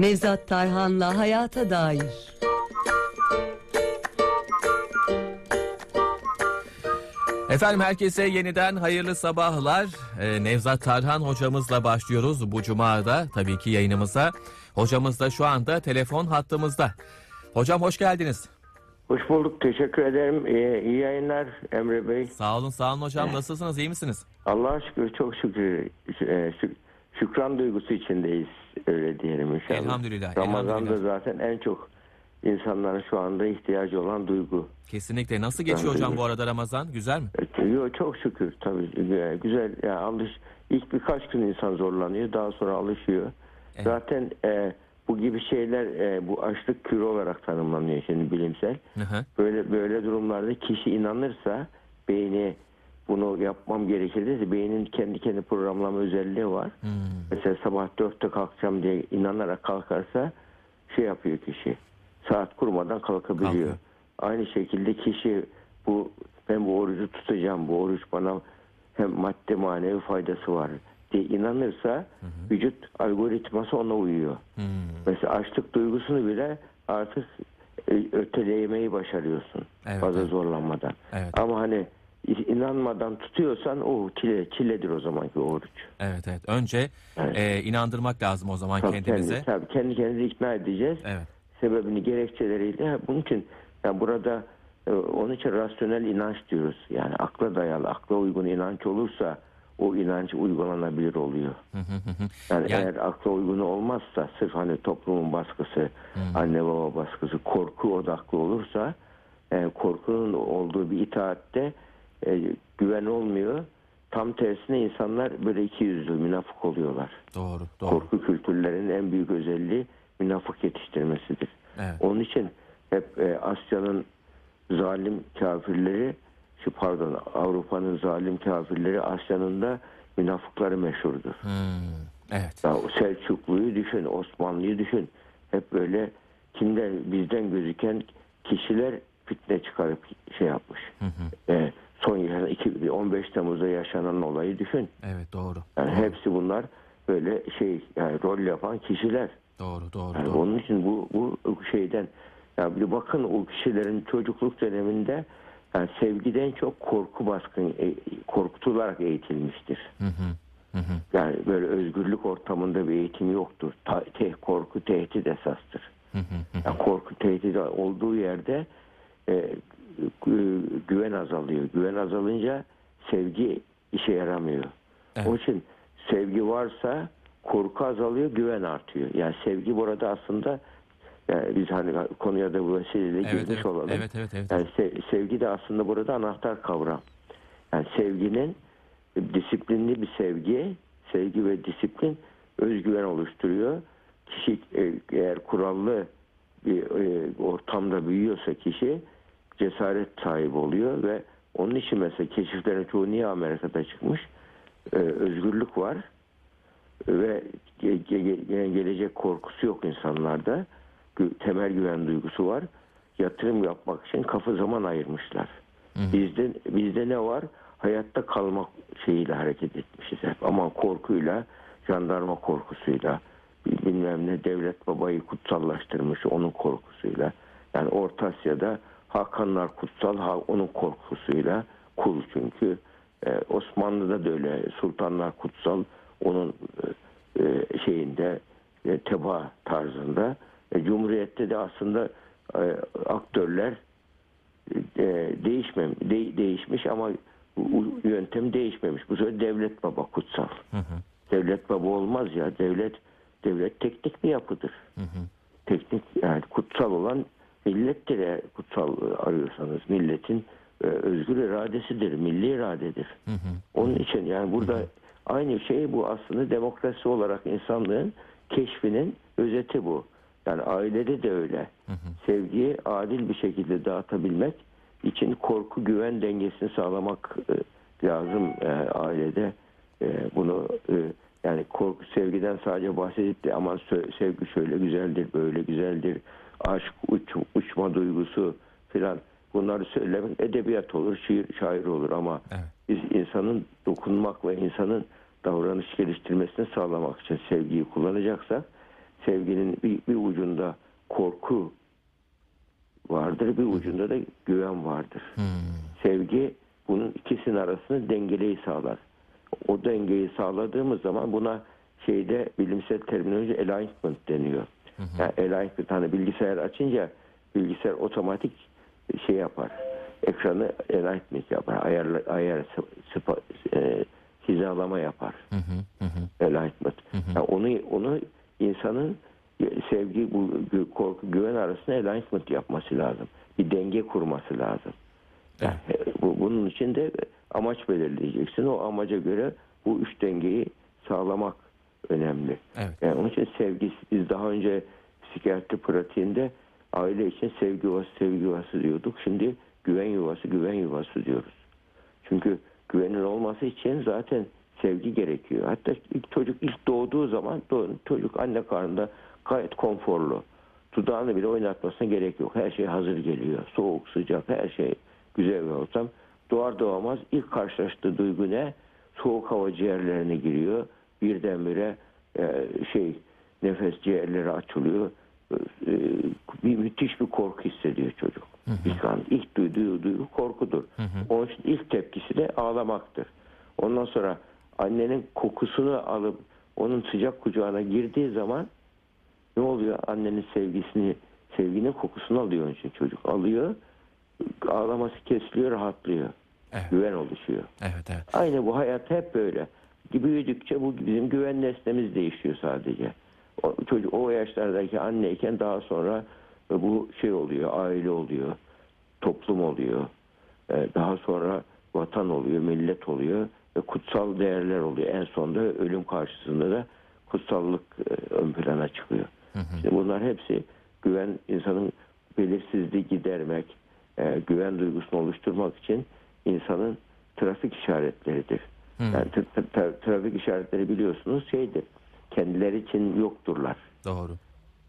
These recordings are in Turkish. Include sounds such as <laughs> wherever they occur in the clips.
Nevzat Tarhan'la Hayata Dair Efendim herkese yeniden hayırlı sabahlar. Ee, Nevzat Tarhan hocamızla başlıyoruz bu cumada tabii ki yayınımıza. Hocamız da şu anda telefon hattımızda. Hocam hoş geldiniz. Hoş bulduk. Teşekkür ederim. İyi, iyi yayınlar Emre Bey. Sağ olun sağ olun hocam nasılsınız iyi misiniz? Allah'a şükür çok şükür e, şük- şükran duygusu içindeyiz. Öyle diyelim inşallah. Elhamdülillah, Ramazan'da elhamdülillah. zaten en çok insanların şu anda ihtiyacı olan duygu. Kesinlikle nasıl geçiyor hocam bu arada Ramazan güzel mi? E, Yo, çok şükür tabii. E, Güzel. Yani alış, ilk birkaç gün insan zorlanıyor. Daha sonra alışıyor. Evet. Zaten e, bu gibi şeyler e, bu açlık kürü olarak tanımlanıyor şimdi bilimsel. Hı hı. Böyle böyle durumlarda kişi inanırsa beyni bunu yapmam gerekir dedi. Beynin kendi kendi programlama özelliği var. Hmm. Mesela sabah dörtte kalkacağım diye inanarak kalkarsa şey yapıyor kişi. Saat kurmadan kalkabiliyor. Kalkıyor. Aynı şekilde kişi bu ben bu orucu tutacağım. Bu oruç bana hem madde manevi faydası var diye inanırsa vücut algoritması ona uyuyor. Hmm. Mesela açlık duygusunu bile artık e, öteleyemeyi başarıyorsun. Evet, fazla evet. zorlanmadan. Evet. Ama hani inanmadan tutuyorsan o çile, çiledir o zamanki oruç. Evet evet önce Evet. e, inandırmak lazım o zaman Tabii kendimize. Kendi, tabii kendi kendimizi ikna edeceğiz. Evet. Sebebini gerekçeleriyle. Bunun için yani burada e, onun için rasyonel inanç diyoruz. Yani akla dayalı, akla uygun inanç olursa o inanç uygulanabilir oluyor. Yani, Yani- eğer akla uygun olmazsa sırf hani toplumun baskısı, anne baba baskısı, korku odaklı olursa e, korkunun olduğu bir itaatte e, güven olmuyor. Tam tersine insanlar böyle iki yüzlü münafık oluyorlar. Doğru doğru. Korku kültürlerinin en büyük özelliği münafık yetiştirmesidir. Evet. Onun için hep e, Asya'nın zalim kafirleri, şu pardon Avrupa'nın zalim kafirleri Asya'nın da münafıkları meşhurdur. Hmm. Evet. Ya Selçuklu'yu düşün, Osmanlı'yı düşün. Hep böyle kimden bizden gözüken kişiler fitne çıkarıp şey yapmış. Ee, son yaşanan iki- 15 Temmuz'da yaşanan olayı düşün. Evet doğru. Yani hepsi bunlar böyle şey yani rol yapan kişiler. Doğru doğru Yani doğru. onun için bu bu şeyden ya bir bakın o kişilerin çocukluk döneminde yani sevgiden çok korku baskın e, korkutularak eğitilmiştir. Hı hı. Hı hı. Yani böyle özgürlük ortamında bir eğitim yoktur. Ta, te- korku tehdit esastır. Hı hı hı. Yani korku tehdit olduğu yerde e, güven azalıyor. Güven azalınca sevgi işe yaramıyor. Evet. Onun için sevgi varsa korku azalıyor, güven artıyor. Yani sevgi burada aslında yani biz hani konuya da bu vesileyle Evet, girmiş evet. olalım. Evet, evet, evet. Yani se- sevgi de aslında burada anahtar kavram. Yani sevginin disiplinli bir sevgi, sevgi ve disiplin özgüven oluşturuyor. Kişi e, eğer kurallı bir e, ortamda büyüyorsa kişi cesaret sahibi oluyor ve onun için mesela keşiflerin çoğu niye Amerika'da çıkmış? E, özgürlük var ve ge- ge- ge- gelecek korkusu yok insanlarda. Temel güven duygusu var. Yatırım yapmak için kafa zaman ayırmışlar. Bizde bizde ne var? Hayatta kalmak şeyiyle hareket etmişiz hep. Ama korkuyla, jandarma korkusuyla, bilmem ne devlet babayı kutsallaştırmış onun korkusuyla. Yani Orta Asya'da Hakanlar kutsal, ha- onun korkusuyla kul çünkü. Ee, Osmanlı'da da öyle sultanlar kutsal, onun e, e, şeyinde e, teba tarzında. E, Cumhuriyette de aslında e, aktörler e, değişmem de- değişmiş ama yöntem değişmemiş. Bu sefer devlet baba kutsal. Devlet baba olmaz ya. Devlet devlet teknik bir yapıdır. Teknik yani kutsal olan millettir eğer kutsal arıyorsanız. Milletin e, özgür iradesidir, milli iradedir. Onun için yani burada aynı şey bu aslında demokrasi olarak insanlığın keşfinin özeti bu. Yani ailede de öyle. Sevgiyi adil bir şekilde dağıtabilmek için korku güven dengesini sağlamak e, lazım e, ailede. E, bunu e, yani korku sevgiden sadece bahsedip de aman sevgi şöyle güzeldir, böyle güzeldir. Aşk, uç, uçma duygusu filan bunları söylemek edebiyat olur, şiir, şair olur ama Evet. biz insanın dokunmak ve insanın davranış geliştirmesini sağlamak için sevgiyi kullanacaksak sevginin bir, bir ucunda korku vardır, bir ucunda da güven vardır. Sevgi bunun ikisinin arasını dengeleyi sağlar. O dengeyi sağladığımız zaman buna şeyde bilimsel terminoloji alignment deniyor. Yani alignment hani bilgisayar açınca bilgisayar otomatik şey yapar. Ekranı alignment yapar. Ayar, ayar sıpa- e, hizalama yapar. Alignment. Yani onu onu insanın sevgi, bu korku, güven arasında alignment yapması lazım. Bir denge kurması lazım. Yani bu, bunun için de amaç belirleyeceksin. O amaca göre bu üç dengeyi sağlamak önemli. Evet. Yani onun için sevgi, biz daha önce psikiyatri pratiğinde aile için sevgi yuvası, sevgi yuvası diyorduk. Şimdi güven yuvası, güven yuvası diyoruz. Çünkü güvenin olması için zaten sevgi gerekiyor. Hatta ilk çocuk ilk doğduğu zaman çocuk anne karnında gayet konforlu. Dudağını bile oynatmasına gerek yok. Her şey hazır geliyor. Soğuk, sıcak, her şey güzel bir ortam. Doğar doğamaz ilk karşılaştığı duygu ne? Soğuk hava ciğerlerine giriyor. Birdenbire e, şey nefes ciğerleri açılıyor. E, bir müthiş bir korku hissediyor çocuk. İlk an ilk duyduğu duygu korkudur. Onun için ilk tepkisi de ağlamaktır. Ondan sonra annenin kokusunu alıp onun sıcak kucağına girdiği zaman ne oluyor? Annenin sevgisini, sevginin kokusunu alıyor onun için çocuk. Alıyor, ağlaması kesiliyor, rahatlıyor. Evet. Güven oluşuyor. Evet evet. Aynı bu hayat hep böyle. Büyüdükçe bu bizim güven nesnemiz değişiyor sadece. O, çocuk o yaşlardaki anneyken daha sonra bu şey oluyor, aile oluyor, toplum oluyor. Ee, Daha sonra vatan oluyor, millet oluyor ve kutsal değerler oluyor. En sonunda ölüm karşısında da kutsallık e, ön plana çıkıyor. Şimdi bunlar hepsi güven insanın belirsizliği gidermek, e, güven duygusunu oluşturmak için insanın trafik işaretleridir. Yani tra- tra- tra- trafik işaretleri biliyorsunuz şeydir. Kendileri için yokturlar. Doğru.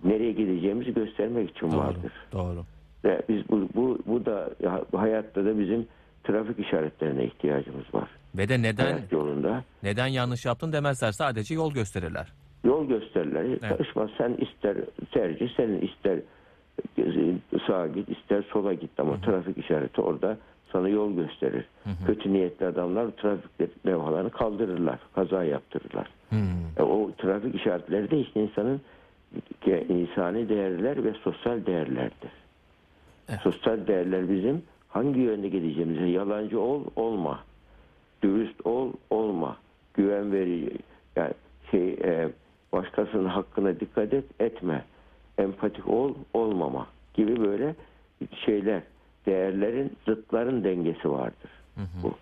Nereye gideceğimizi göstermek için Doğru. vardır. Doğru. Ve biz bu, bu, bu da ya- hayatta da bizim trafik işaretlerine ihtiyacımız var. Ve de neden Hayat yolunda neden yanlış yaptın demezler. Sadece yol gösterirler. yol gösterirler. Karışma sen ister tercih senin ister sağa git ister sola git ama trafik işareti orada sana yol gösterir. Kötü niyetli adamlar trafik levhalarını kaldırırlar. Kaza yaptırırlar. E, o trafik işaretleri de işte insanın insani değerler ve sosyal değerlerdir. Sosyal değerler bizim hangi yönde gideceğimize yalancı ol olma. Dürüst ol olma. Güven verici yani şey e, başkasının hakkına dikkat et etme. Empatik ol olmama gibi böyle şeyler değerlerin zıtların dengesi vardır. Bu,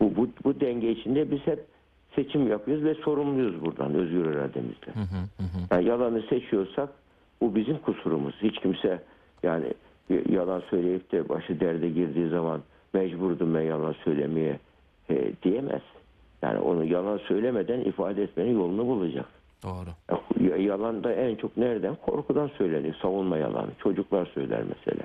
bu, bu, bu denge içinde biz hep seçim yapıyoruz ve sorumluyuz buradan özgür irademizle. Yani yalanı seçiyorsak bu bizim kusurumuz. Hiç kimse yani yalan söyleyip de başı derde girdiği zaman mecburdum ben yalan söylemeye e, diyemez. Yani onu yalan söylemeden ifade etmenin yolunu bulacak. Doğru. Ya- Yalan da en çok nereden? Korkudan söyleniyor. Savunma yalanı. Çocuklar söyler mesela.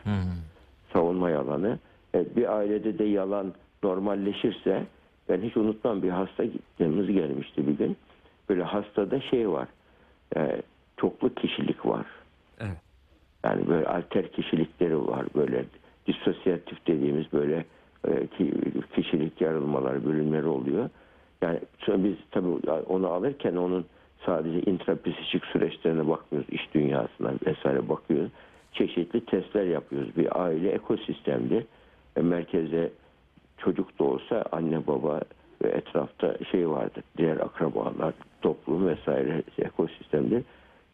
Savunma yalanı. E, Bir ailede de yalan normalleşirse ben hiç unutmam bir hasta gittiğimiz gelmişti bir gün. Böyle hastada şey var. e, çoklu kişilik var. Evet. Yani böyle alter kişilikleri var. Böyle disosyatif dediğimiz böyle e, ki- kişilik yarılmaları, bölünmeleri oluyor. Yani biz tabii onu alırken onun sadece intrapsişik süreçlerine bakmıyoruz. iş dünyasına vesaire bakıyoruz. Çeşitli testler yapıyoruz. Bir aile ekosistemdir. E, merkeze çocuk da olsa anne baba ve etrafta şey vardır. Diğer akrabalar, toplum vesaire ekosistemdir.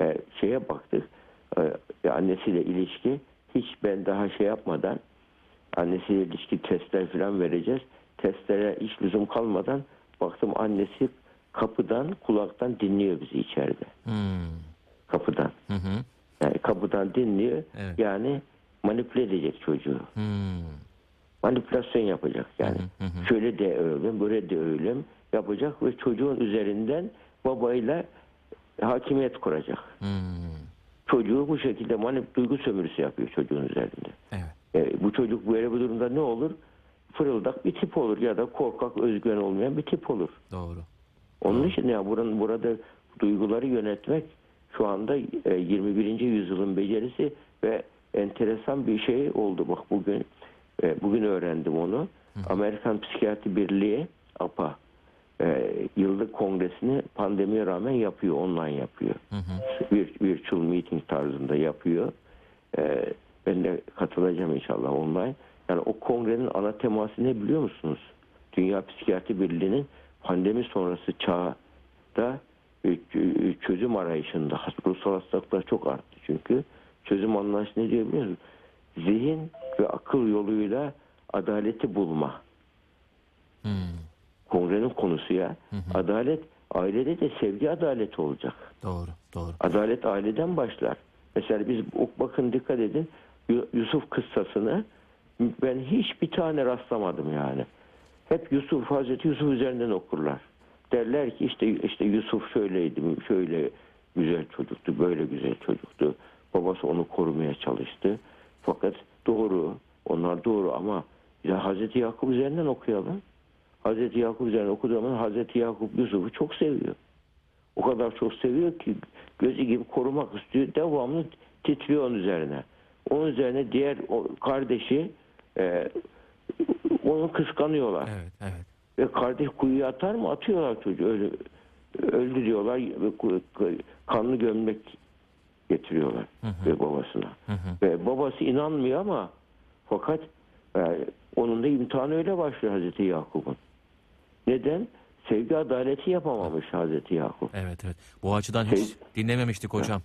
E, şeye baktık. E, annesiyle ilişki hiç ben daha şey yapmadan annesiyle ilişki testler falan vereceğiz. Testlere hiç lüzum kalmadan baktım annesi kapıdan kulaktan dinliyor bizi içeride. Hmm. Kapıdan. Hı hı. Yani kapıdan dinliyor. Evet. Yani manipüle edecek çocuğu. Hmm. Manipülasyon yapacak yani. Şöyle de öyle, böyle de öyle yapacak ve çocuğun üzerinden babayla hakimiyet kuracak. Hmm. Çocuğu bu şekilde manip duygu sömürüsü yapıyor çocuğun üzerinde. Evet. E, bu çocuk böyle bir durumda ne olur? Fırıldak bir tip olur ya da korkak, özgüven olmayan bir tip olur. Doğru. Onun için ya buranın burada duyguları yönetmek şu anda e, 21. yüzyılın becerisi ve enteresan bir şey oldu bak bugün e, bugün öğrendim onu. Amerikan Psikiyatri Birliği APA e, yıllık kongresini pandemiye rağmen yapıyor, online yapıyor. Bir, virtual meeting tarzında yapıyor. E, ben de katılacağım inşallah online. Yani o kongrenin ana teması ne biliyor musunuz? Dünya Psikiyatri Birliği'nin pandemi sonrası çağda e, çözüm arayışında ruhsal hastalıklar çok arttı çünkü. Çözüm anlayışı ne diyor biliyor musunuz? Zihin ve akıl yoluyla adaleti bulma. Hmm. Kongrenin konusu ya. Adalet ailede de sevgi adaleti olacak. Doğru, doğru. Adalet aileden başlar. Mesela biz bakın dikkat edin Yu- Yusuf kıssasını ben hiçbir tane rastlamadım yani. Hep Yusuf Hazreti Yusuf üzerinden okurlar. Derler ki işte işte Yusuf şöyleydi, şöyle güzel çocuktu, böyle güzel çocuktu. Babası onu korumaya çalıştı. Fakat doğru, onlar doğru ama ya Hazreti Yakup üzerinden okuyalım. Hazreti Yakup üzerinden okuduğum zaman Hazreti Yakup Yusuf'u çok seviyor. O kadar çok seviyor ki gözü gibi korumak istiyor. Devamlı titriyor onun üzerine. Onun üzerine diğer kardeşi e, onu kıskanıyorlar. Evet, evet. Ve kardeş kuyuya atar mı? Atıyorlar çocuğu. Öyle, öldü diyorlar. Kanlı gömlek getiriyorlar ve babasına. Ve babası inanmıyor ama fakat e, onun da imtihanı öyle başlıyor Hazreti Yakup'un. Neden? Sevgi adaleti yapamamış Hazreti Yakup. Evet, evet. Bu açıdan hiç Şey- dinlememiştik hocam.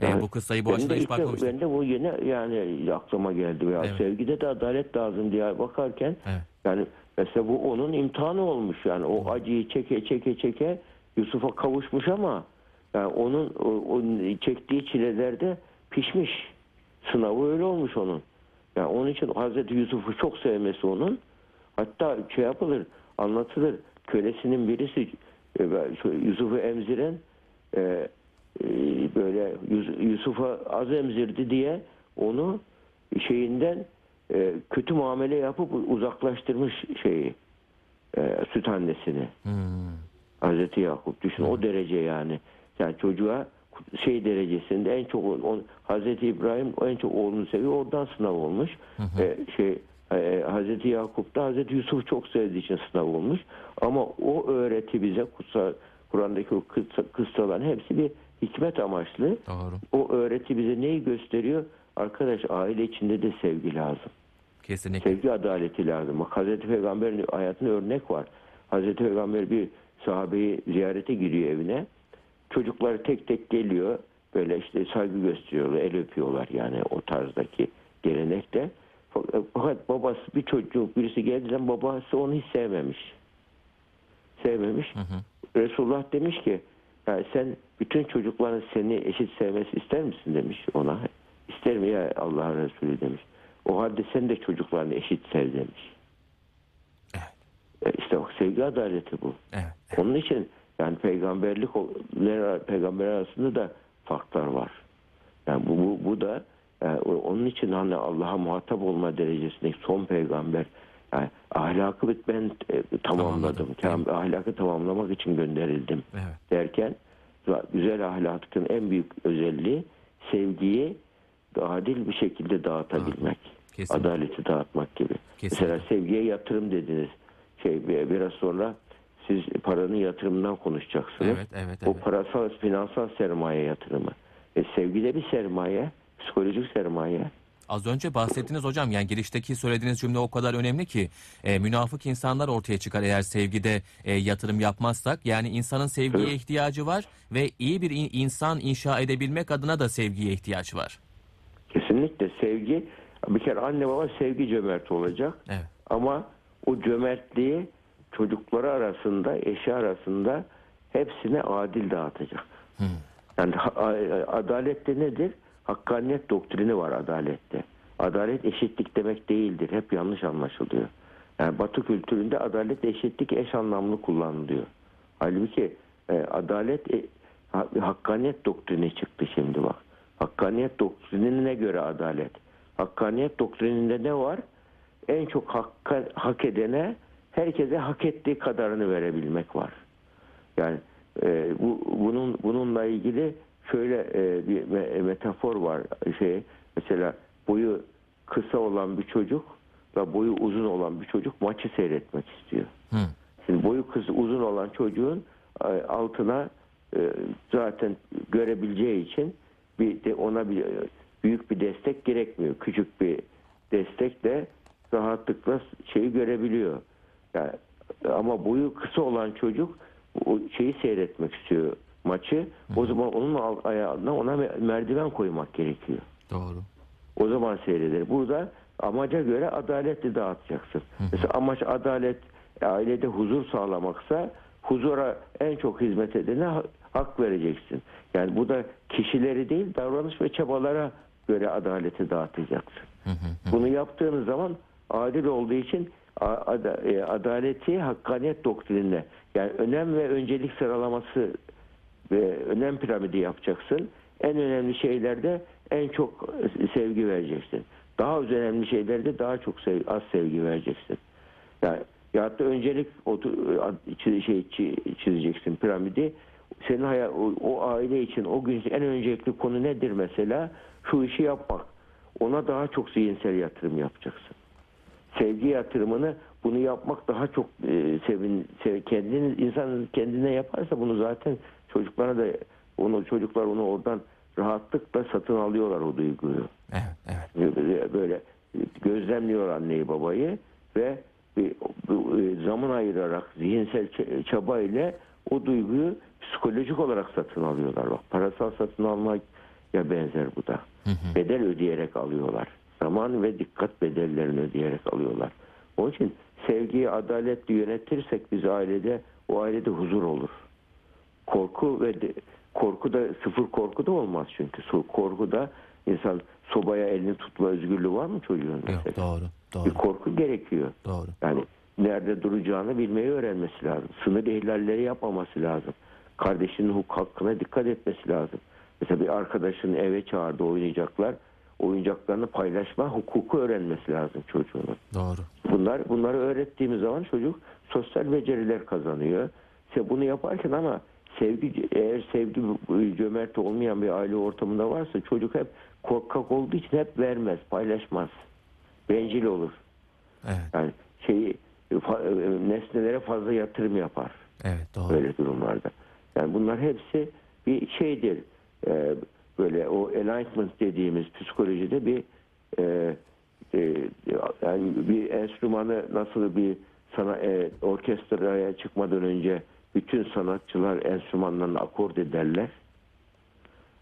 Ee, Evet. bu kıssayı bu Ben açıdan hiç de- bakmamıştık. Ben de bu yeni yani aklıma geldi. Ya Evet. Sevgide de adalet lazım diye bakarken Evet. yani mesela bu onun imtihanı olmuş yani o acıyı çeke çeke çeke Yusuf'a kavuşmuş ama yani onun o, o çektiği çilelerde pişmiş. Sınavı öyle olmuş onun. Yani onun için Hazreti Yusuf'u çok sevmesi onun. Hatta şey yapılır, anlatılır. Kölesinin birisi e, Yusuf'u emziren e, e, böyle Yus- Yusuf'a az emzirdi diye onu şeyinden e, kötü muamele yapıp uzaklaştırmış şeyi e, süt annesini. Hmm. Hazreti Yakup düşün o derece yani. Yani çocuğa şey derecesinde en çok on, Hazreti İbrahim en çok oğlunu seviyor. Oradan sınav olmuş. E, şey e, Hazreti Yakup da Hazreti Yusuf çok sevdiği için sınav olmuş. Ama o öğreti bize kutsal Kur'an'daki o kıssa- kıssaların hepsi bir hikmet amaçlı. Doğru. O öğreti bize neyi gösteriyor? Arkadaş aile içinde de sevgi lazım. Kesinlikle. Sevgi adaleti lazım. Hazreti Peygamber'in hayatında örnek var. Hazreti Peygamber bir sahabeyi ziyarete giriyor evine. Çocuklar tek tek geliyor. Böyle işte saygı gösteriyorlar, el öpüyorlar yani o tarzdaki gelenekte. Fakat babası bir çocuk birisi geldiği zaman babası onu hiç sevmemiş. Sevmemiş. Resulullah demiş ki yani sen bütün çocukların seni eşit sevmesi ister misin demiş ona. İster mi ya Allah Resulü demiş. O halde sen de çocuklarını eşit sev demiş. Evet. E işte bak sevgi adaleti bu. Evet. Onun için yani peygamberlik peygamber arasında da farklar var. Yani bu bu, bu da yani onun için hani Allah'a muhatap olma derecesindeki son peygamber yani ahlakı ben e, tamamladım. Tamamladım. Tam ahlakı tamamlamak için gönderildim Evet. derken güzel ahlakın en büyük özelliği sevgiyi adil bir şekilde dağıtabilmek. Kesinlikle. Adaleti dağıtmak gibi. Kesinlikle. Mesela sevgiye yatırım dediniz. Şey bir- biraz sonra siz paranın yatırımından konuşacaksınız. Evet, evet, O evet. parasal finansal sermaye yatırımı. E, sevgi de bir sermaye, psikolojik sermaye. Az önce bahsettiniz hocam yani girişteki söylediğiniz cümle o kadar önemli ki e, münafık insanlar ortaya çıkar eğer sevgide e, yatırım yapmazsak. Yani insanın sevgiye ihtiyacı var ve iyi bir in- insan inşa edebilmek adına da sevgiye ihtiyaç var. Kesinlikle sevgi bir kere anne baba sevgi cömerti olacak. Evet. Ama o cömertliği çocukları arasında, eşi arasında hepsine adil dağıtacak. Yani ha- a- adalette nedir? Hakkaniyet doktrini var adalette. Adalet eşitlik demek değildir. Hep yanlış anlaşılıyor. Yani Batı kültüründe adalet eşitlik eş anlamlı kullanılıyor. Halbuki e, adalet e, ha- hakkaniyet doktrini çıktı şimdi bak. Hakkaniyet doktrinine göre adalet. Hakkaniyet doktrininde ne var? En çok hakka, hak edene herkese hak ettiği kadarını verebilmek var. Yani e, bu bunun bununla ilgili şöyle e, bir me- metafor var. Şey mesela boyu kısa olan bir çocuk ve boyu uzun olan bir çocuk maçı seyretmek istiyor. Hı. Şimdi boyu kısa uzun olan çocuğun e, altına e, zaten görebileceği için bir de ona bir e, büyük bir destek gerekmiyor. Küçük bir destekle rahatlıkla şeyi görebiliyor. Yani ama boyu kısa olan çocuk o şeyi seyretmek istiyor maçı. O zaman onun ayağına ona me- merdiven koymak gerekiyor. Doğru. O zaman seyreder. Burada amaca göre adaletli dağıtacaksın. Mesela amaç adalet ailede huzur sağlamaksa huzura en çok hizmet edene hak vereceksin. Yani bu da kişileri değil davranış ve çabalara göre adaleti dağıtacaksın. Bunu yaptığınız zaman adil olduğu için e, adaleti hakkaniyet doktrinine yani önem ve öncelik sıralaması ve önem piramidi yapacaksın. En önemli şeylerde en çok sevgi vereceksin. Daha az önemli şeylerde daha çok sev- az sevgi vereceksin. Yani ya da öncelik şey çi- çizeceksin piramidi. Senin haya- o, o aile için o gün en öncelikli konu nedir mesela? Şu işi yapmak. Ona daha çok zihinsel yatırım yapacaksın sevgi yatırımını bunu yapmak daha çok e, sevin sev, kendini insan kendine yaparsa bunu zaten çocuklara da onu çocuklar onu oradan rahatlıkla satın alıyorlar o duyguyu. Evet, evet. Böyle, böyle gözlemliyor anneyi babayı ve e, zaman ayırarak zihinsel çaba ile o duyguyu psikolojik olarak satın alıyorlar. Bak parasal satın almak ya benzer bu da. Bedel ödeyerek alıyorlar. Zaman ve dikkat bedellerini ödeyerek alıyorlar. Onun için sevgiyi adaletli yönetirsek biz ailede o ailede huzur olur. Korku ve de, korku da sıfır korku da olmaz çünkü. Su- Korkuda insan sobaya elini tutma özgürlüğü var mı çocuğun Yok, mesela? doğru. Bir Doğru. korku gerekiyor. Doğru. Yani nerede duracağını bilmeyi öğrenmesi lazım. Sınır ihlalleri yapmaması lazım. Kardeşinin hukuk hakkına dikkat etmesi lazım. Mesela bir arkadaşını eve çağırdı oynayacaklar. Oyuncaklarını paylaşma hukuku öğrenmesi lazım çocuğunun. Doğru. Bunlar bunları öğrettiğimiz zaman çocuk sosyal beceriler kazanıyor. İşte bunu yaparken ama sevgi eğer sevgi cömert olmayan bir aile ortamında varsa çocuk hep korkak olduğu için hep vermez, paylaşmaz. Bencil olur. Evet. Yani şeyi fa- nesnelere fazla yatırım yapar Evet, doğru. böyle durumlarda. Yani bunlar hepsi bir şeydir. Ee, böyle o enlightenment dediğimiz psikolojide bir e, e, yani bir enstrümanı nasıl bir sana e, orkestraya çıkmadan önce bütün sanatçılar enstrümanlarını akord ederler.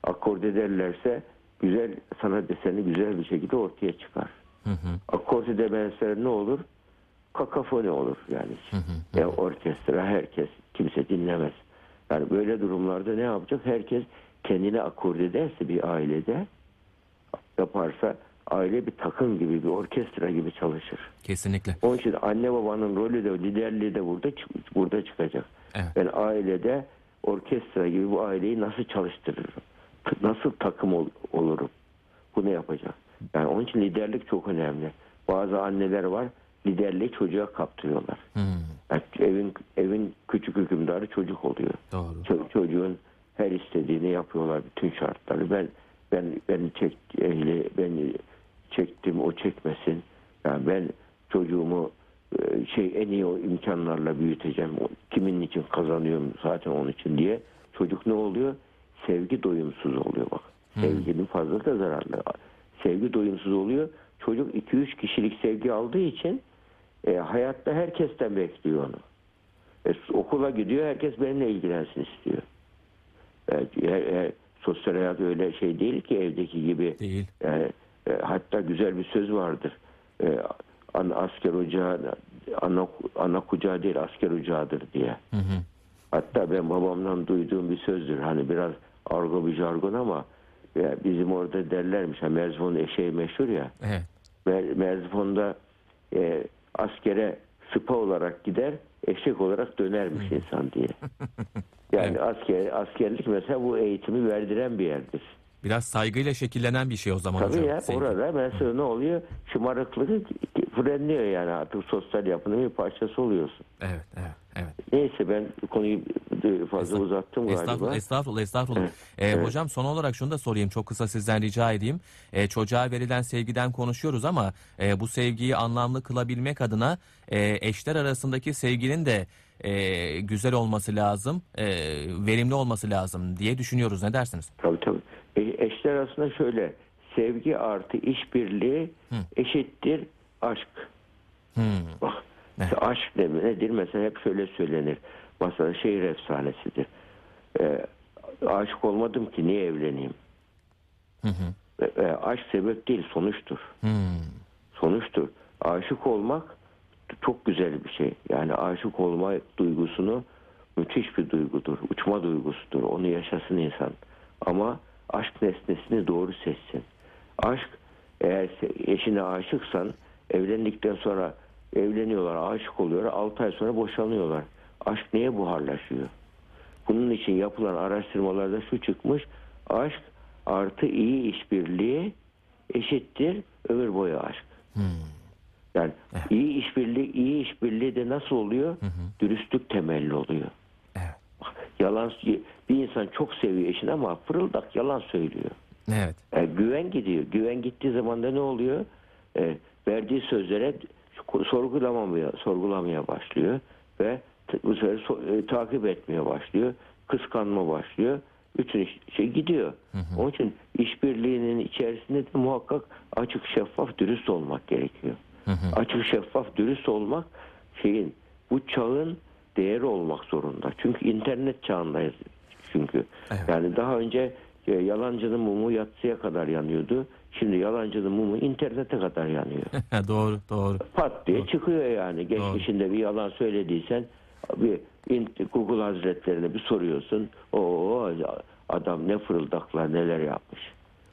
Akord ederlerse güzel sanat deseni güzel bir şekilde ortaya çıkar. Hı hı. Akord edemezler ne olur? Kakafoni olur yani. yani orkestra herkes kimse dinlemez. Yani böyle durumlarda ne yapacak? Herkes kendine akord ederse bir ailede yaparsa aile bir takım gibi bir orkestra gibi çalışır. Kesinlikle. Onun için anne babanın rolü de liderliği de burada burada çıkacak. Evet. Ben ailede orkestra gibi bu aileyi nasıl çalıştırırım? Nasıl takım ol- olurum? Bunu yapacak. Yani onun için liderlik çok önemli. Bazı anneler var liderliği çocuğa kaptırıyorlar. Hı. Evin evin küçük hükümdarı çocuk oluyor. Doğru. Ço- çocuğun her istediğini yapıyorlar bütün şartları. Ben ben ben çek ehli ben çektim o çekmesin. Yani ben çocuğumu e, şey en iyi o imkanlarla büyüteceğim. Kimin için kazanıyorum zaten onun için diye. Çocuk ne oluyor? Sevgi doyumsuz oluyor bak. Sevginin fazla da zararlı. Sevgi doyumsuz oluyor. Çocuk 2-3 kişilik sevgi aldığı için e, hayatta herkesten bekliyor onu. E, okula gidiyor herkes benimle ilgilensin istiyor. E, e, e, sosyal hayat öyle şey değil ki evdeki gibi. Değil. E, hatta güzel bir söz vardır. E, an, asker ocağı ana, ana kucağı değil asker ocağıdır diye. Hı hı. Hatta ben babamdan duyduğum bir sözdür. Hani biraz argo bir jargon ama ya bizim orada derlermiş. Ha, Merzifon'un eşeği meşhur ya. Evet. Mer- Merzifon'da e, askere sıpa olarak gider, eşek olarak dönermiş insan diye. <laughs> Yani asker askerlik mesela bu eğitimi verdiren bir yerdir. Biraz saygıyla şekillenen bir şey o zaman Tabii hocam. ya Sevgi. orada mesela ne oluyor? Şımarıklığı frenliyor yani artık sosyal yapının bir parçası oluyorsun. Evet, evet, evet. Neyse ben konuyu fazla uzattım galiba. Estağfurullah, estağfurullah, estağfurullah. Evet, Ee, evet. Hocam son olarak şunu da sorayım, çok kısa sizden rica edeyim. Ee, çocuğa verilen sevgiden konuşuyoruz ama e, bu sevgiyi anlamlı kılabilmek adına e, eşler arasındaki sevginin de e, güzel olması lazım, e, verimli olması lazım diye düşünüyoruz. Ne dersiniz? Tabii tabii. E, eşler arasında şöyle sevgi artı işbirliği eşittir aşk. Hmm. Bak Evet. aşk ne, nedir? Mesela hep şöyle söylenir. Mesela şehir efsanesidir. E, aşık olmadım ki niye evleneyim? Hı hı. E, e, aşk sebep değil sonuçtur. Hmm. sonuçtur. Aşık olmak çok güzel bir şey. Yani aşık olma duygusunu müthiş bir duygudur. Uçma duygusudur. Onu yaşasın insan. Ama aşk nesnesini doğru seçsin. Aşk eğer eşine aşıksan evlendikten sonra evleniyorlar, aşık oluyor. 6 ay sonra boşanıyorlar. Aşk neye buharlaşıyor? Bunun için yapılan araştırmalarda şu çıkmış. Aşk artı iyi işbirliği eşittir ömür boyu aşk. Yani iyi işbirliği iyi işbirliği de nasıl oluyor? Dürüstlük temelli oluyor. Evet. Yalan bir insan çok seviyor eşini ama fırıldak yalan söylüyor. Evet. E, güven gidiyor. Güven gittiği zaman da ne oluyor? E, verdiği sözlere sorgulamamaya, sorgulamaya başlıyor ve bu sefer so- e, takip etmeye başlıyor. Kıskanma başlıyor. Bütün şey gidiyor. Onun için işbirliğinin içerisinde de muhakkak açık, şeffaf, dürüst olmak gerekiyor. Açık, şeffaf, dürüst olmak şeyin bu çağın değeri olmak zorunda. Çünkü internet çağındayız çünkü. Evet. Yani daha önce e, yalancının mumu yatsıya kadar yanıyordu. Şimdi yalancının mumu internete kadar yanıyor. <laughs> doğru, doğru. Pat diye çıkıyor yani. Geçmişinde bir yalan söylediysen bir Google Hazretlerine bir soruyorsun. O adam ne fırıldaklar neler yapmış.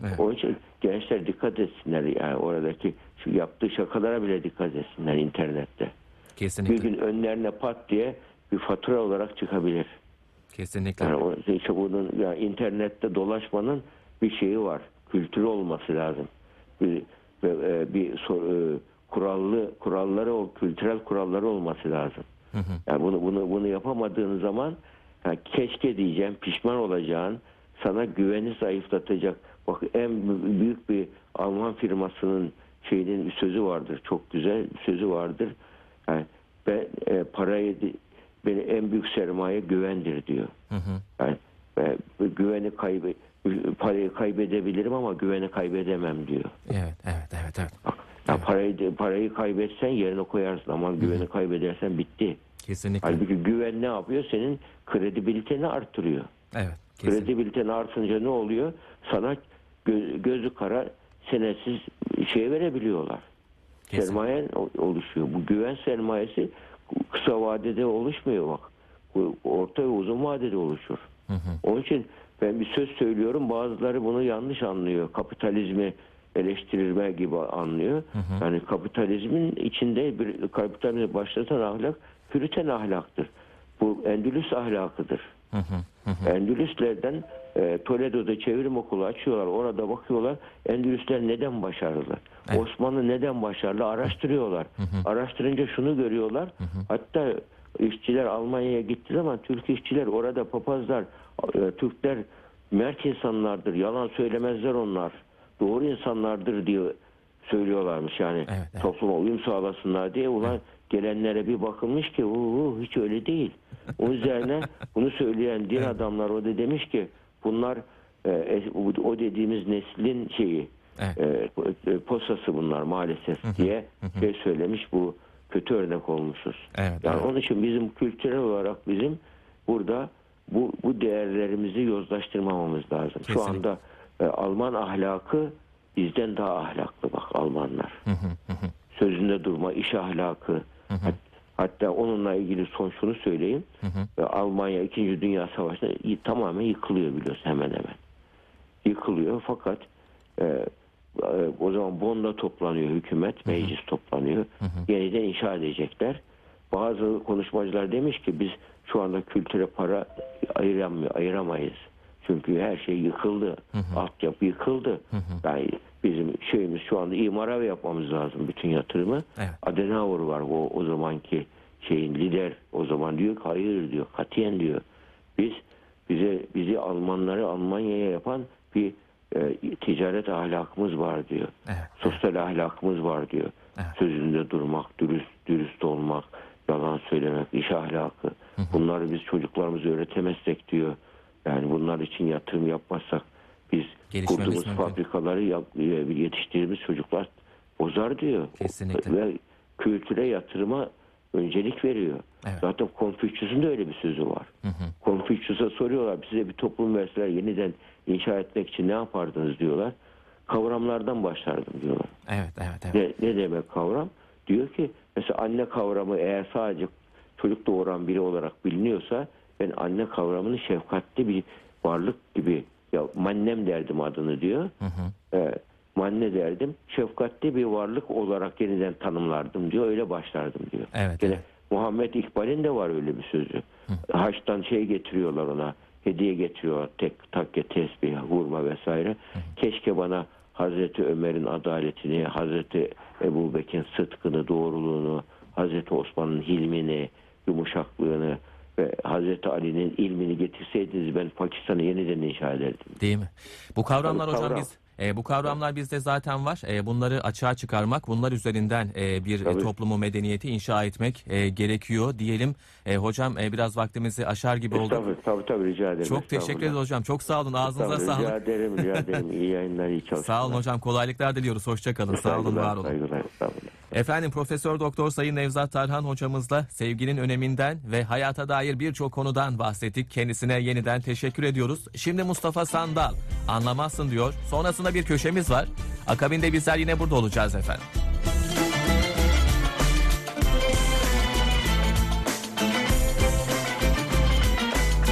Evet. Onun için gençler dikkat etsinler yani oradaki şu yaptığı şakalara bile dikkat etsinler internette. Bir Kesinlikle. gün önlerine pat diye bir fatura olarak çıkabilir. Kesinlikle. Yani o, işte bunun yani internette dolaşmanın bir şeyi var. Kültürü olması lazım. Bir, e, bir so- e, kurallı kuralları o kültürel kuralları olması lazım. Yani bunu bunu bunu yapamadığın zaman yani keşke diyeceğim, pişman olacağın, sana güveni zayıflatacak. Bak en büyük bir Alman firmasının şeyinin bir sözü vardır. Çok güzel bir sözü vardır. Yani ben e, parayı beni en büyük sermaye güvendir diyor. Hı hı. Yani e, güveni kaybe parayı kaybedebilirim ama güveni kaybedemem diyor. Evet, evet, evet, evet. Bak, ya parayı parayı kaybetsen yerine koyarsın ama güveni kaybedersen bitti. Kesinlikle. Halbuki güven ne yapıyor? Senin kredibiliteni artırıyor. Evet. Kesin. Kredibiliteni artınca ne oluyor? Sana gö- gözü kara senesiz şey verebiliyorlar. Kesin. Sermayen oluşuyor. Bu güven sermayesi kısa vadede oluşmuyor bak. Orta ve uzun vadede oluşur. Hı hı. Onun için ben bir söz söylüyorum bazıları bunu yanlış anlıyor. Kapitalizmi eleştirilme gibi anlıyor. Yani kapitalizmin içinde bir kapitalizmi başlatan ahlak püriten ahlaktır. Bu Endülüs ahlakıdır. Hı hı. Hı hı. Endülüslerden e, Toledo'da çevrim okulu açıyorlar. Orada bakıyorlar Endülüsler neden başarılı? Osmanlı neden başarılı? Araştırıyorlar. Araştırınca şunu görüyorlar. Hatta işçiler Almanya'ya gitti zaman Türk işçiler orada papazlar, e, Türkler mert insanlardır. Yalan söylemezler onlar. Doğru insanlardır diye söylüyorlarmış yani. Evet, evet. Topluma uyum sağlasınlar diye. Ulan gelenlere bir bakılmış ki "Uu, hiç öyle değil. O üzerine <laughs> bunu söyleyen din adamlar o da demiş ki bunlar e, e, o dediğimiz neslin şeyi Evet. e, e, posası bunlar maalesef diye şey söylemiş bu kötü örnek olmuşuz. Evet, Yani evet. onun için bizim kültürel olarak bizim burada bu bu değerlerimizi yozlaştırmamamız lazım. Şu Kesinlikle. anda e, Alman ahlakı bizden daha ahlaklı bak Almanlar. Hı hı. Hı hı. Sözünde durma, iş ahlakı. Hat- Hatta onunla ilgili son şunu söyleyeyim. E, Almanya 2. Dünya Savaşı'nda tamamen yıkılıyor biliyorsun hemen hemen. Yıkılıyor fakat e, e, o zaman Bonn'da toplanıyor hükümet, meclis toplanıyor. Yeniden inşa edecekler. Bazı konuşmacılar demiş ki biz şu anda kültüre para ayıramıyor, ayıramayız. Çünkü her şey yıkıldı. Altyapı yıkıldı. Yani bizim şeyimiz şu anda imara yapmamız lazım bütün yatırımı. Evet. Adenauer var o, o zamanki şeyin lider o zaman diyor ki hayır diyor katiyen diyor. Biz bize bizi Almanları Almanya'ya yapan bir e, ticaret ahlakımız var diyor. Evet. Sosyal ahlakımız var diyor. Evet. Sözünde durmak, dürüst dürüst olmak, yalan söylemek, iş ahlakı. Bunları biz çocuklarımıza öğretemezsek diyor. Yani bunlar için yatırım yapmazsak biz kurduğumuz mümkün. fabrikaları yap, e, yetiştirdiğimiz çocuklar bozar diyor. Kesinlikle. Ve kültüre yatırıma öncelik veriyor. Evet. Zaten Konfüçyüs'ün de öyle bir sözü var. Konfüçyüs'e soruyorlar size bir toplum verseler yeniden inşa etmek için ne yapardınız diyorlar. Kavramlardan başlardım diyorlar. Evet, evet, evet. Ne, ne demek kavram? Diyor ki mesela anne kavramı eğer sadece çocuk doğuran biri olarak biliniyorsa ben anne kavramını şefkatli bir varlık gibi ya mannem derdim adını diyor. Ee, manne derdim. Şefkatli bir varlık olarak yeniden tanımlardım diyor. Öyle başlardım diyor. Evet, Gene evet. Muhammed İkbal'in de var öyle bir sözü. Haçtan şey getiriyorlar ona. Hediye getiriyorlar. Tek takke tesbih, hurma vesaire. Keşke bana Hazreti Ömer'in adaletini, Hazreti Ebu Bekir'in sıdkını, doğruluğunu, Hazreti Osman'ın hilmini, yumuşaklığını ve Hazreti Ali'nin ilmini getirseydiniz ben Pakistan'ı yeniden inşa ederdim. Değil mi? Bu kavramlar Tabii, hocam kavram. biz e, bu kavramlar bizde zaten var. E, bunları açığa çıkarmak, bunlar üzerinden e, bir e, Tabii. toplumu medeniyeti inşa etmek e, gerekiyor diyelim. E, hocam e, biraz vaktimizi aşar gibi oldu. Estağfurullah, tabii tabii rica ederim. Çok teşekkür ederiz hocam. Çok sağ olun. Ağzınıza Rica sağlık. ederim, rica ederim. İyi yayınlar, iyi çalışmalar. Sağ olun hocam. Kolaylıklar diliyoruz. Hoşça kalın. Sağ olun, var olun. Saygılar. Efendim Profesör Doktor Sayın Nevzat Tarhan hocamızla sevginin öneminden ve hayata dair birçok konudan bahsettik. Kendisine yeniden teşekkür ediyoruz. Şimdi Mustafa Sandal anlamazsın diyor. Sonrasında bir köşemiz var. Akabinde bizler yine burada olacağız efendim.